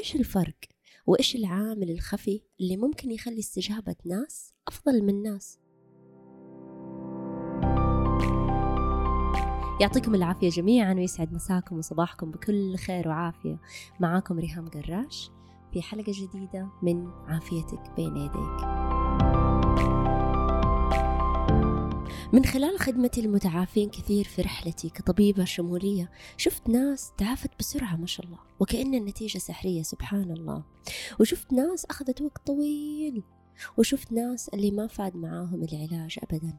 إيش الفرق؟ وإيش العامل الخفي اللي ممكن يخلي استجابة ناس أفضل من ناس؟ يعطيكم العافية جميعا ويسعد مساكم وصباحكم بكل خير وعافية. معاكم ريهام قراش في حلقة جديدة من عافيتك بين يديك. من خلال خدمتي المتعافين كثير في رحلتي كطبيبة شمولية شفت ناس تعافت بسرعة ما شاء الله. وكأن النتيجة سحرية سبحان الله. وشفت ناس أخذت وقت طويل. وشفت ناس اللي ما فاد معاهم العلاج أبدا.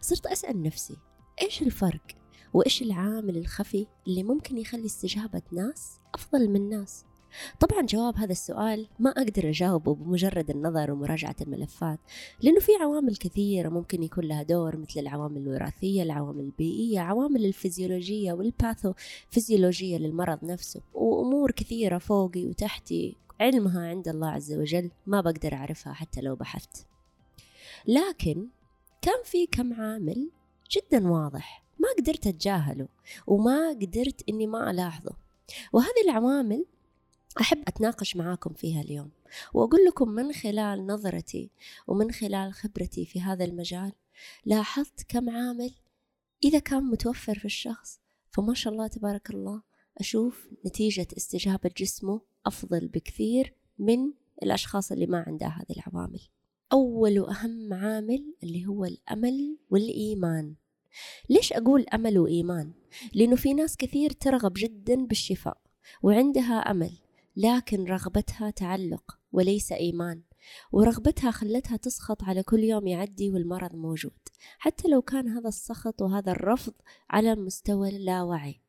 صرت أسأل نفسي إيش الفرق؟ وإيش العامل الخفي اللي ممكن يخلي استجابة ناس أفضل من ناس؟ طبعا جواب هذا السؤال ما أقدر أجاوبه بمجرد النظر ومراجعة الملفات لأنه في عوامل كثيرة ممكن يكون لها دور مثل العوامل الوراثية العوامل البيئية عوامل الفيزيولوجية والباثوفيزيولوجية للمرض نفسه وأمور كثيرة فوقي وتحتي. علمها عند الله عز وجل ما بقدر أعرفها حتى لو بحثت. لكن كان في كم عامل جدا واضح ما قدرت أتجاهله وما قدرت إني ما ألاحظه. وهذه العوامل أحب أتناقش معاكم فيها اليوم وأقول لكم من خلال نظرتي ومن خلال خبرتي في هذا المجال لاحظت كم عامل إذا كان متوفر في الشخص فما شاء الله تبارك الله أشوف نتيجة استجابة جسمه أفضل بكثير من الأشخاص اللي ما عندها هذه العوامل. أول وأهم عامل اللي هو الأمل والإيمان. ليش أقول أمل وإيمان؟ لأنه في ناس كثير ترغب جدا بالشفاء وعندها أمل. لكن رغبتها تعلق وليس إيمان ورغبتها خلتها تسخط على كل يوم يعدي والمرض موجود حتى لو كان هذا السخط وهذا الرفض على مستوى اللاوعي.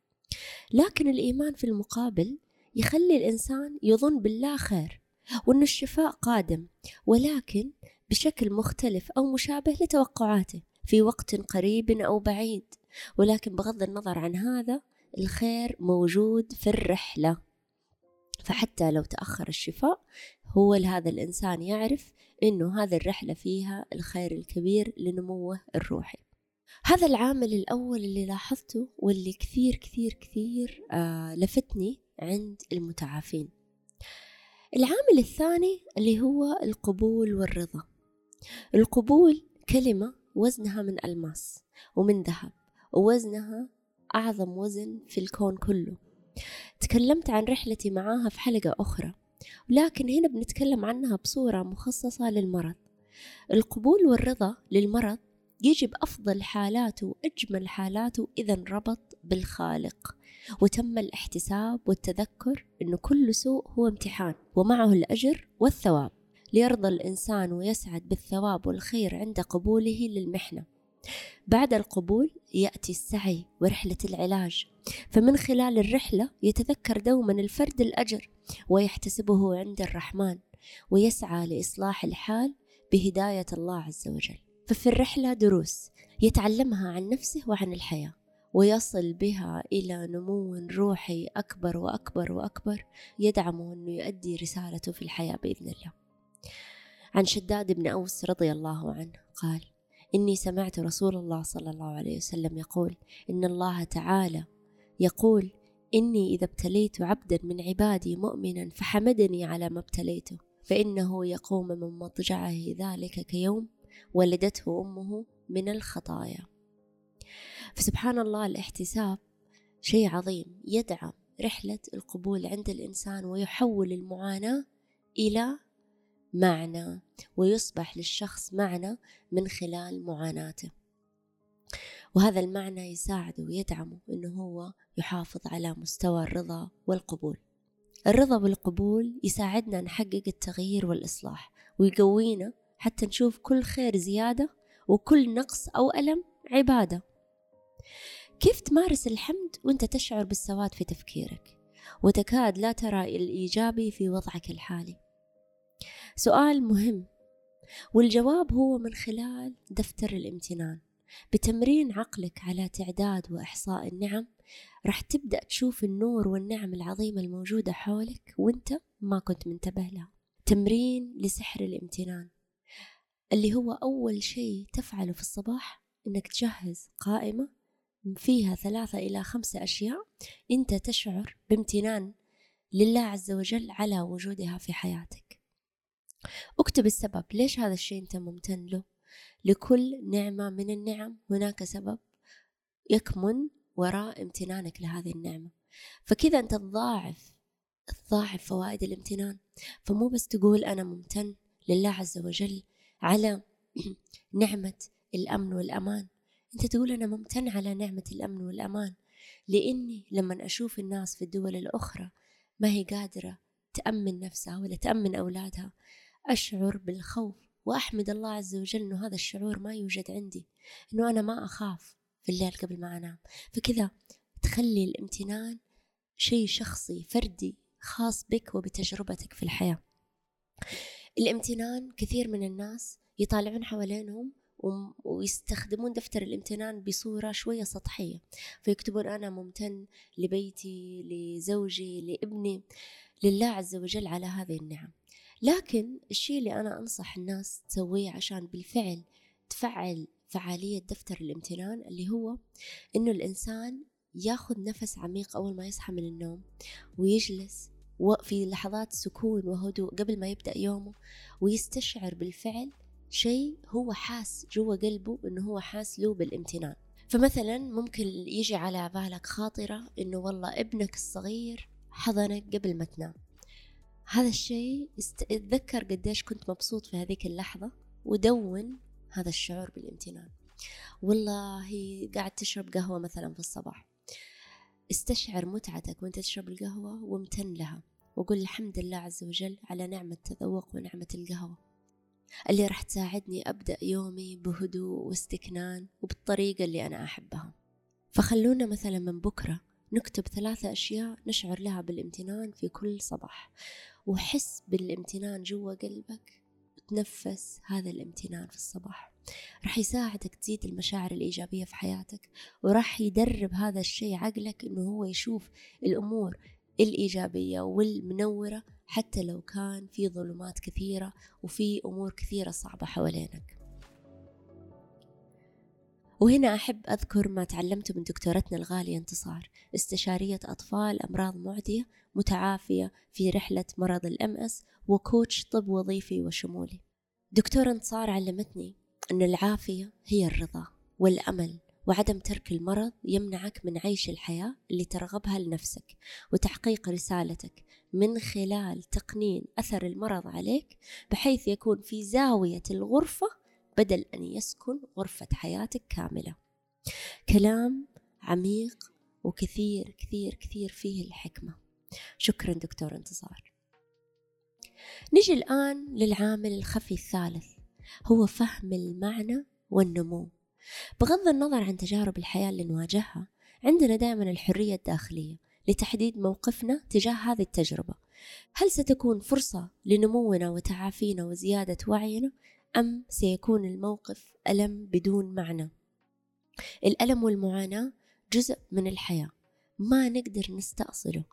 لكن الإيمان في المقابل يخلي الإنسان يظن بالله خير وأن الشفاء قادم ولكن بشكل مختلف أو مشابه لتوقعاته في وقت قريب أو بعيد. ولكن بغض النظر عن هذا الخير موجود في الرحلة. فحتى لو تأخر الشفاء هو هذا الإنسان يعرف إنه هذه الرحلة فيها الخير الكبير لنموه الروحي. هذا العامل الأول اللي لاحظته واللي كثير كثير كثير آه لفتني عند المتعافين. العامل الثاني اللي هو القبول والرضا. القبول كلمة وزنها من ألماس ومن ذهب ووزنها أعظم وزن في الكون كله. تكلمت عن رحلتي معاها في حلقة أخرى لكن هنا بنتكلم عنها بصورة مخصصة للمرض. القبول والرضا للمرض يجب أفضل حالاته وأجمل حالاته إذا انربط بالخالق وتم الاحتساب والتذكر أن كل سوء هو امتحان ومعه الأجر والثواب. ليرضى الإنسان ويسعد بالثواب والخير عند قبوله للمحنة. بعد القبول يأتي السعي ورحلة العلاج. فمن خلال الرحلة يتذكر دوما الفرد الأجر ويحتسبه عند الرحمن ويسعى لإصلاح الحال بهداية الله عز وجل. ففي الرحلة دروس يتعلمها عن نفسه وعن الحياة ويصل بها إلى نمو روحي أكبر وأكبر وأكبر يدعمه أنه يؤدي رسالته في الحياة بإذن الله. عن شداد بن أوس رضي الله عنه قال إني سمعت رسول الله صلى الله عليه وسلم يقول إن الله تعالى يقول إني إذا ابتليت عبدا من عبادي مؤمنا فحمدني على ما ابتليته فإنه يقوم من مضجعه ذلك كيوم ولدته أمه من الخطايا. فسبحان الله الاحتساب شيء عظيم يدعم رحلة القبول عند الإنسان ويحول المعاناة إلى معنى ويصبح للشخص معنى من خلال معاناته. وهذا المعنى يساعده ويدعمه إنه هو يحافظ على مستوى الرضا والقبول. الرضا والقبول يساعدنا نحقق التغيير والإصلاح ويقوينا حتى نشوف كل خير زيادة وكل نقص أو ألم عبادة. كيف تمارس الحمد وأنت تشعر بالسواد في تفكيرك؟ وتكاد لا ترى الإيجابي في وضعك الحالي. سؤال مهم. والجواب هو من خلال دفتر الامتنان. بتمرين عقلك على تعداد وإحصاء النعم راح تبدأ تشوف النور والنعم العظيمة الموجودة حولك وأنت ما كنت منتبه لها. تمرين لسحر الامتنان اللي هو أول شيء تفعله في الصباح إنك تجهز قائمة فيها ثلاثة إلى خمسة أشياء أنت تشعر بامتنان لله عز وجل على وجودها في حياتك. اكتب السبب ليش هذا الشيء انت ممتن له؟ لكل نعمة من النعم هناك سبب يكمن وراء امتنانك لهذه النعمة. فكذا أنت تضاعف تضاعف فوائد الامتنان. فمو بس تقول أنا ممتن لله عز وجل على نعمة الأمن والأمان. أنت تقول أنا ممتن على نعمة الأمن والأمان لأني لما أشوف الناس في الدول الأخرى ما هي قادرة تأمن نفسها ولا تأمن أولادها أشعر بالخوف وأحمد الله عز وجل أنه هذا الشعور ما يوجد عندي أنه أنا ما أخاف في الليل قبل ما أنام. فكذا تخلي الامتنان شيء شخصي فردي خاص بك وبتجربتك في الحياة. الامتنان كثير من الناس يطالعون حوالينهم ويستخدمون دفتر الامتنان بصورة شوية سطحية. فيكتبون أنا ممتن لبيتي لزوجي لابني. لله عز وجل على هذه النعم. لكن الشيء اللي أنا أنصح الناس تسويه عشان بالفعل تفعل فعالية دفتر الامتنان اللي هو إنه الإنسان ياخذ نفس عميق أول ما يصحى من النوم ويجلس في لحظات سكون وهدوء قبل ما يبدأ يومه ويستشعر بالفعل شيء هو حاس جوا قلبه إنه هو حاس له بالامتنان. فمثلا ممكن يجي على بالك خاطرة إنه والله ابنك الصغير حضنك قبل ما تنام. هذا الشيء أتذكر قديش كنت مبسوط في هذيك اللحظة ودون هذا الشعور بالامتنان. والله قاعد تشرب قهوة مثلا في الصباح استشعر متعتك وأنت تشرب القهوة وامتن لها وقل الحمد لله عز وجل على نعمة التذوق ونعمة القهوة. اللي راح تساعدني أبدأ يومي بهدوء واستكنان وبالطريقة اللي أنا أحبها. فخلونا مثلا من بكرة نكتب ثلاثة أشياء نشعر لها بالامتنان في كل صباح. وحس بالامتنان جوا قلبك وتنفس هذا الامتنان في الصباح. راح يساعدك تزيد المشاعر الإيجابية في حياتك وراح يدرب هذا الشيء عقلك إنه هو يشوف الأمور الإيجابية والمنورة حتى لو كان في ظلمات كثيرة وفي أمور كثيرة صعبة حوالينك. وهنا أحب أذكر ما تعلمته من دكتورتنا الغالية انتصار استشارية أطفال أمراض معدية متعافية في رحلة مرض الأم أس وكوتش طب وظيفي وشمولي. دكتورة انتصار علمتني أن العافية هي الرضا والأمل وعدم ترك المرض يمنعك من عيش الحياة اللي ترغبها لنفسك وتحقيق رسالتك من خلال تقنين أثر المرض عليك بحيث يكون في زاوية الغرفة بدل أن يسكن غرفة حياتك كاملة. كلام عميق وكثير كثير كثير فيه الحكمة. شكرا دكتور انتصار نجي الآن للعامل الخفي الثالث هو فهم المعنى والنمو. بغض النظر عن تجارب الحياة اللي نواجهها عندنا دائما الحرية الداخلية لتحديد موقفنا تجاه هذه التجربة. هل ستكون فرصة لنمونا وتعافينا وزيادة وعينا؟ أم سيكون الموقف ألم بدون معنى؟ الألم والمعاناة جزء من الحياة ما نقدر نستأصله.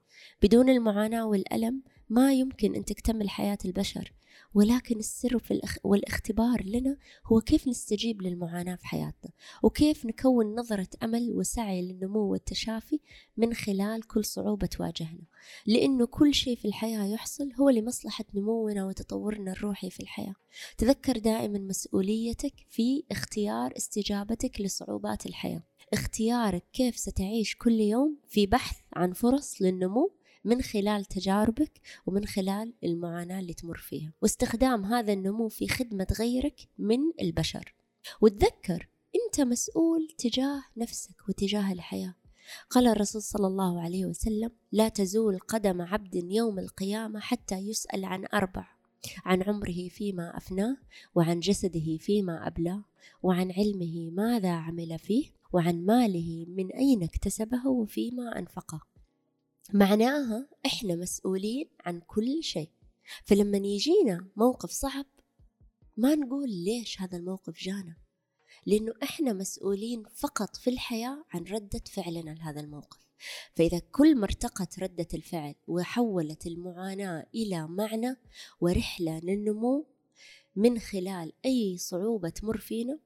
بدون المعاناة والألم ما يمكن أن تكتمل حياة البشر ولكن السر في الأخ... والاختبار لنا هو كيف نستجيب للمعاناة في حياتنا وكيف نكون نظرة أمل وسعي للنمو والتشافي من خلال كل صعوبة تواجهنا. لأنه كل شيء في الحياة يحصل هو لمصلحة نمونا وتطورنا الروحي في الحياة. تذكر دائما مسؤوليتك في اختيار استجابتك لصعوبات الحياة. اختيارك كيف ستعيش كل يوم في بحث عن فرص للنمو من خلال تجاربك ومن خلال المعاناة اللي تمر فيها. واستخدام هذا النمو في خدمة غيرك من البشر. وتذكر أنت مسؤول تجاه نفسك وتجاه الحياة. قال الرسول صلى الله عليه وسلم لا تزول قدم عبد يوم القيامة حتى يسأل عن أربع عن عمره فيما أفناه وعن جسده فيما أبلاه وعن علمه ماذا عمل فيه وعن ماله من أين اكتسبه وفيما أنفقه. معناها إحنا مسؤولين عن كل شيء. فلما يجينا موقف صعب ما نقول ليش هذا الموقف جانا؟ لأنه إحنا مسؤولين فقط في الحياة عن ردة فعلنا لهذا الموقف. فإذا كل ما ارتقت ردة الفعل وحولت المعاناة إلى معنى ورحلة للنمو من خلال أي صعوبة تمر فينا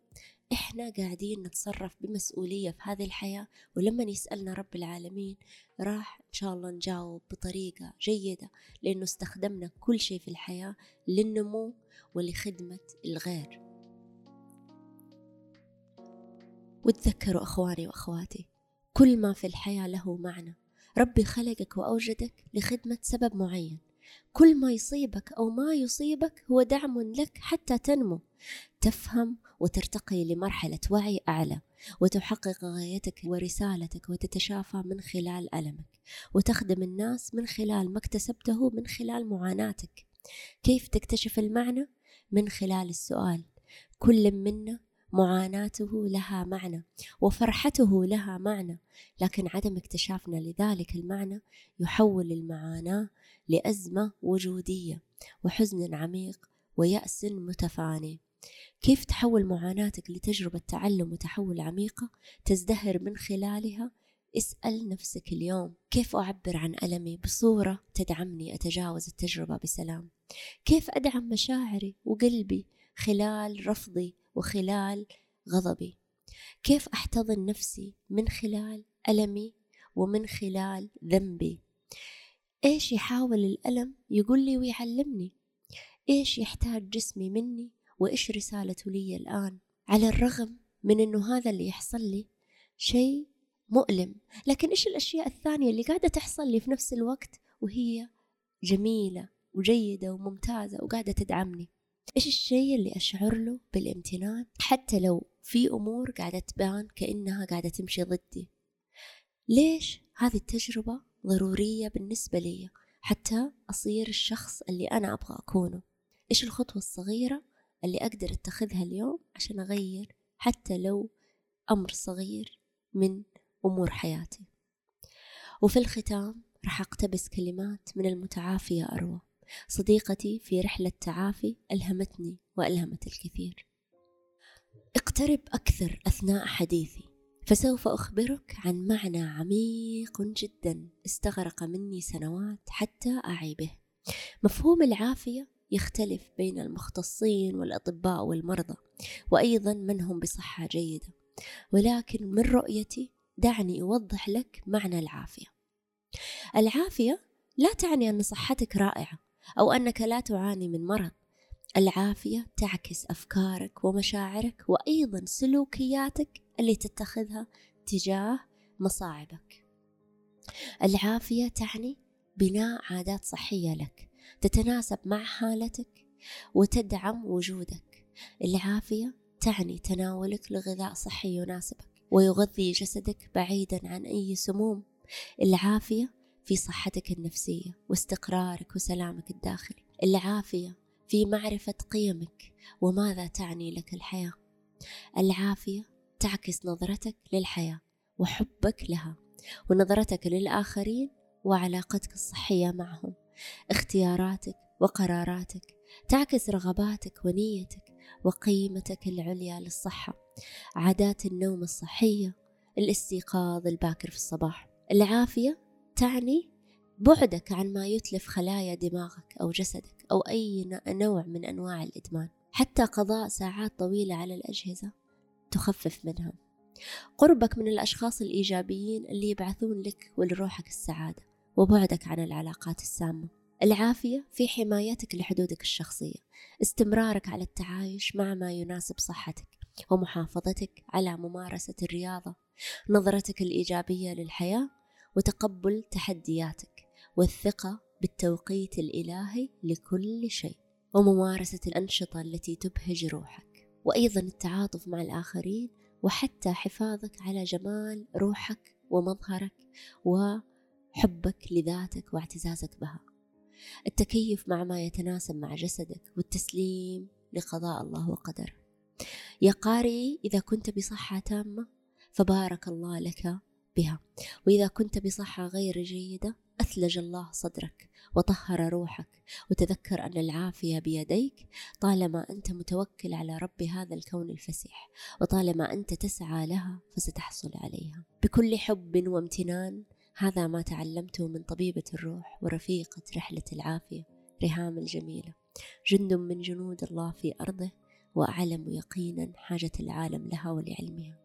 إحنا قاعدين نتصرف بمسؤولية في هذه الحياة ولما يسألنا رب العالمين راح إن شاء الله نجاوب بطريقة جيدة لأنه استخدمنا كل شيء في الحياة للنمو ولخدمة الغير. وتذكروا أخواني وأخواتي كل ما في الحياة له معنى. ربي خلقك وأوجدك لخدمة سبب معين. كل ما يصيبك أو ما يصيبك هو دعم لك حتى تنمو. تفهم وترتقي لمرحلة وعي أعلى وتحقق غايتك ورسالتك وتتشافى من خلال ألمك وتخدم الناس من خلال ما اكتسبته من خلال معاناتك. كيف تكتشف المعنى؟ من خلال السؤال. كل منا معاناته لها معنى وفرحته لها معنى لكن عدم اكتشافنا لذلك المعنى يحول المعاناة لأزمة وجودية وحزن عميق ويأس متفاني. كيف تحول معاناتك لتجربة تعلم وتحول عميقة تزدهر من خلالها؟ اسأل نفسك اليوم كيف أعبر عن ألمي بصورة تدعمني أتجاوز التجربة بسلام؟ كيف أدعم مشاعري وقلبي خلال رفضي وخلال غضبي؟ كيف أحتضن نفسي من خلال ألمي ومن خلال ذنبي؟ إيش يحاول الألم يقول لي ويعلمني؟ إيش يحتاج جسمي مني؟ وإيش رسالته لي الآن؟ على الرغم من إنه هذا اللي يحصل لي شيء مؤلم. لكن إيش الأشياء الثانية اللي قاعدة تحصل لي في نفس الوقت وهي جميلة وجيدة وممتازة وقاعدة تدعمني؟ إيش الشيء اللي أشعر له بالامتنان؟ حتى لو في أمور قاعدة تبان كأنها قاعدة تمشي ضدي. ليش هذه التجربة ضرورية بالنسبة لي حتى أصير الشخص اللي أنا أبغى أكونه. إيش الخطوة الصغيرة اللي أقدر أتخذها اليوم عشان أغير حتى لو أمر صغير من أمور حياتي؟ وفي الختام راح أقتبس كلمات من المتعافية أروى. صديقتي في رحلة تعافي ألهمتني وألهمت الكثير. اقترب أكثر أثناء حديثي. فسوف أخبرك عن معنى عميق جدا استغرق مني سنوات حتى أعي به مفهوم العافية يختلف بين المختصين والأطباء والمرضى وأيضا من هم بصحة جيدة. ولكن من رؤيتي دعني أوضح لك معنى العافية. العافية لا تعني أن صحتك رائعة أو أنك لا تعاني من مرض. العافية تعكس أفكارك ومشاعرك وأيضا سلوكياتك اللي تتخذها تجاه مصاعبك. العافية تعني بناء عادات صحية لك تتناسب مع حالتك وتدعم وجودك. العافية تعني تناولك لغذاء صحي يناسبك ويغذي جسدك بعيدا عن أي سموم. العافية في صحتك النفسية واستقرارك وسلامك الداخلي. العافية في معرفة قيمك وماذا تعني لك الحياة. العافية تعكس نظرتك للحياة وحبك لها ونظرتك للآخرين وعلاقتك الصحية معهم. اختياراتك وقراراتك تعكس رغباتك ونيتك وقيمتك العليا للصحة. عادات النوم الصحية الاستيقاظ الباكر في الصباح. العافية تعني بعدك عن ما يتلف خلايا دماغك أو جسدك أو أي نوع من أنواع الإدمان. حتى قضاء ساعات طويلة على الأجهزة تخفف منها قربك من الأشخاص الإيجابيين اللي يبعثون لك ولروحك السعادة وبعدك عن العلاقات السامة. العافية في حمايتك لحدودك الشخصية. استمرارك على التعايش مع ما يناسب صحتك ومحافظتك على ممارسة الرياضة نظرتك الإيجابية للحياة وتقبل تحدياتك والثقة بالتوقيت الإلهي لكل شيء وممارسة الأنشطة التي تبهج روحك. وأيضا التعاطف مع الآخرين وحتى حفاظك على جمال روحك ومظهرك وحبك لذاتك واعتزازك بها. التكيف مع ما يتناسب مع جسدك والتسليم لقضاء الله وقدره. يا قارئي إذا كنت بصحة تامة فبارك الله لك بها. وإذا كنت بصحة غير جيدة أثلج الله صدرك وطهر روحك وتذكر أن العافية بيديك طالما أنت متوكل على رب هذا الكون الفسيح وطالما أنت تسعى لها فستحصل عليها. بكل حب وامتنان هذا ما تعلمته من طبيبة الروح ورفيقة رحلة العافية ريهام الجميلة. جند من جنود الله في أرضه وأعلم يقينا حاجة العالم لها ولعلمها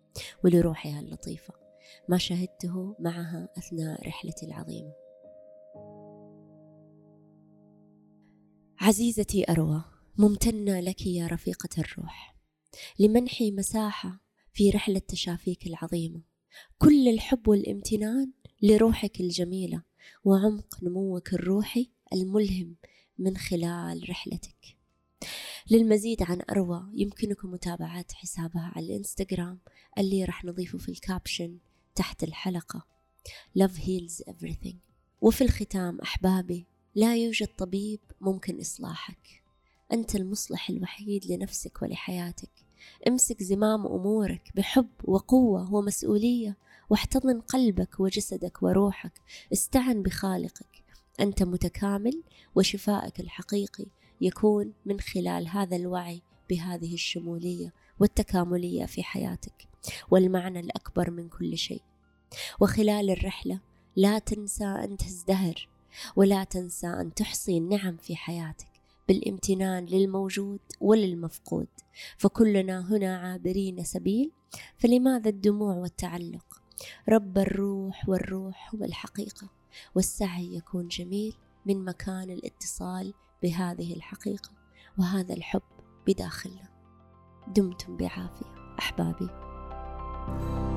ولروحها اللطيفة. ما شهدته معها أثناء رحلتي العظيمة. عزيزتي أروى ممتنة لك يا رفيقة الروح. لمنحي مساحة في رحلة تشافيك العظيمة. كل الحب والامتنان لروحك الجميلة وعمق نموك الروحي الملهم من خلال رحلتك. للمزيد عن أروى يمكنكم متابعة حسابها على الإنستغرام اللي راح نضيفه في الكابشن تحت الحلقة. Love heals everything. وفي الختام أحبابي لا يوجد طبيب ممكن إصلاحك. أنت المصلح الوحيد لنفسك ولحياتك. امسك زمام أمورك بحب وقوة ومسؤولية واحتضن قلبك وجسدك وروحك. استعن بخالقك. أنت متكامل وشفائك الحقيقي يكون من خلال هذا الوعي بهذه الشمولية والتكاملية في حياتك. والمعنى الأكبر من كل شيء. وخلال الرحلة لا تنسى أن تزدهر. ولا تنسى أن تحصي النعم في حياتك بالامتنان للموجود وللمفقود. فكلنا هنا عابرين سبيل فلماذا الدموع والتعلق؟ رب الروح والروح هو الحقيقة والسعي يكون جميل من مكان الاتصال بهذه الحقيقة وهذا الحب بداخلنا. دمتم بعافية أحبابي. thank you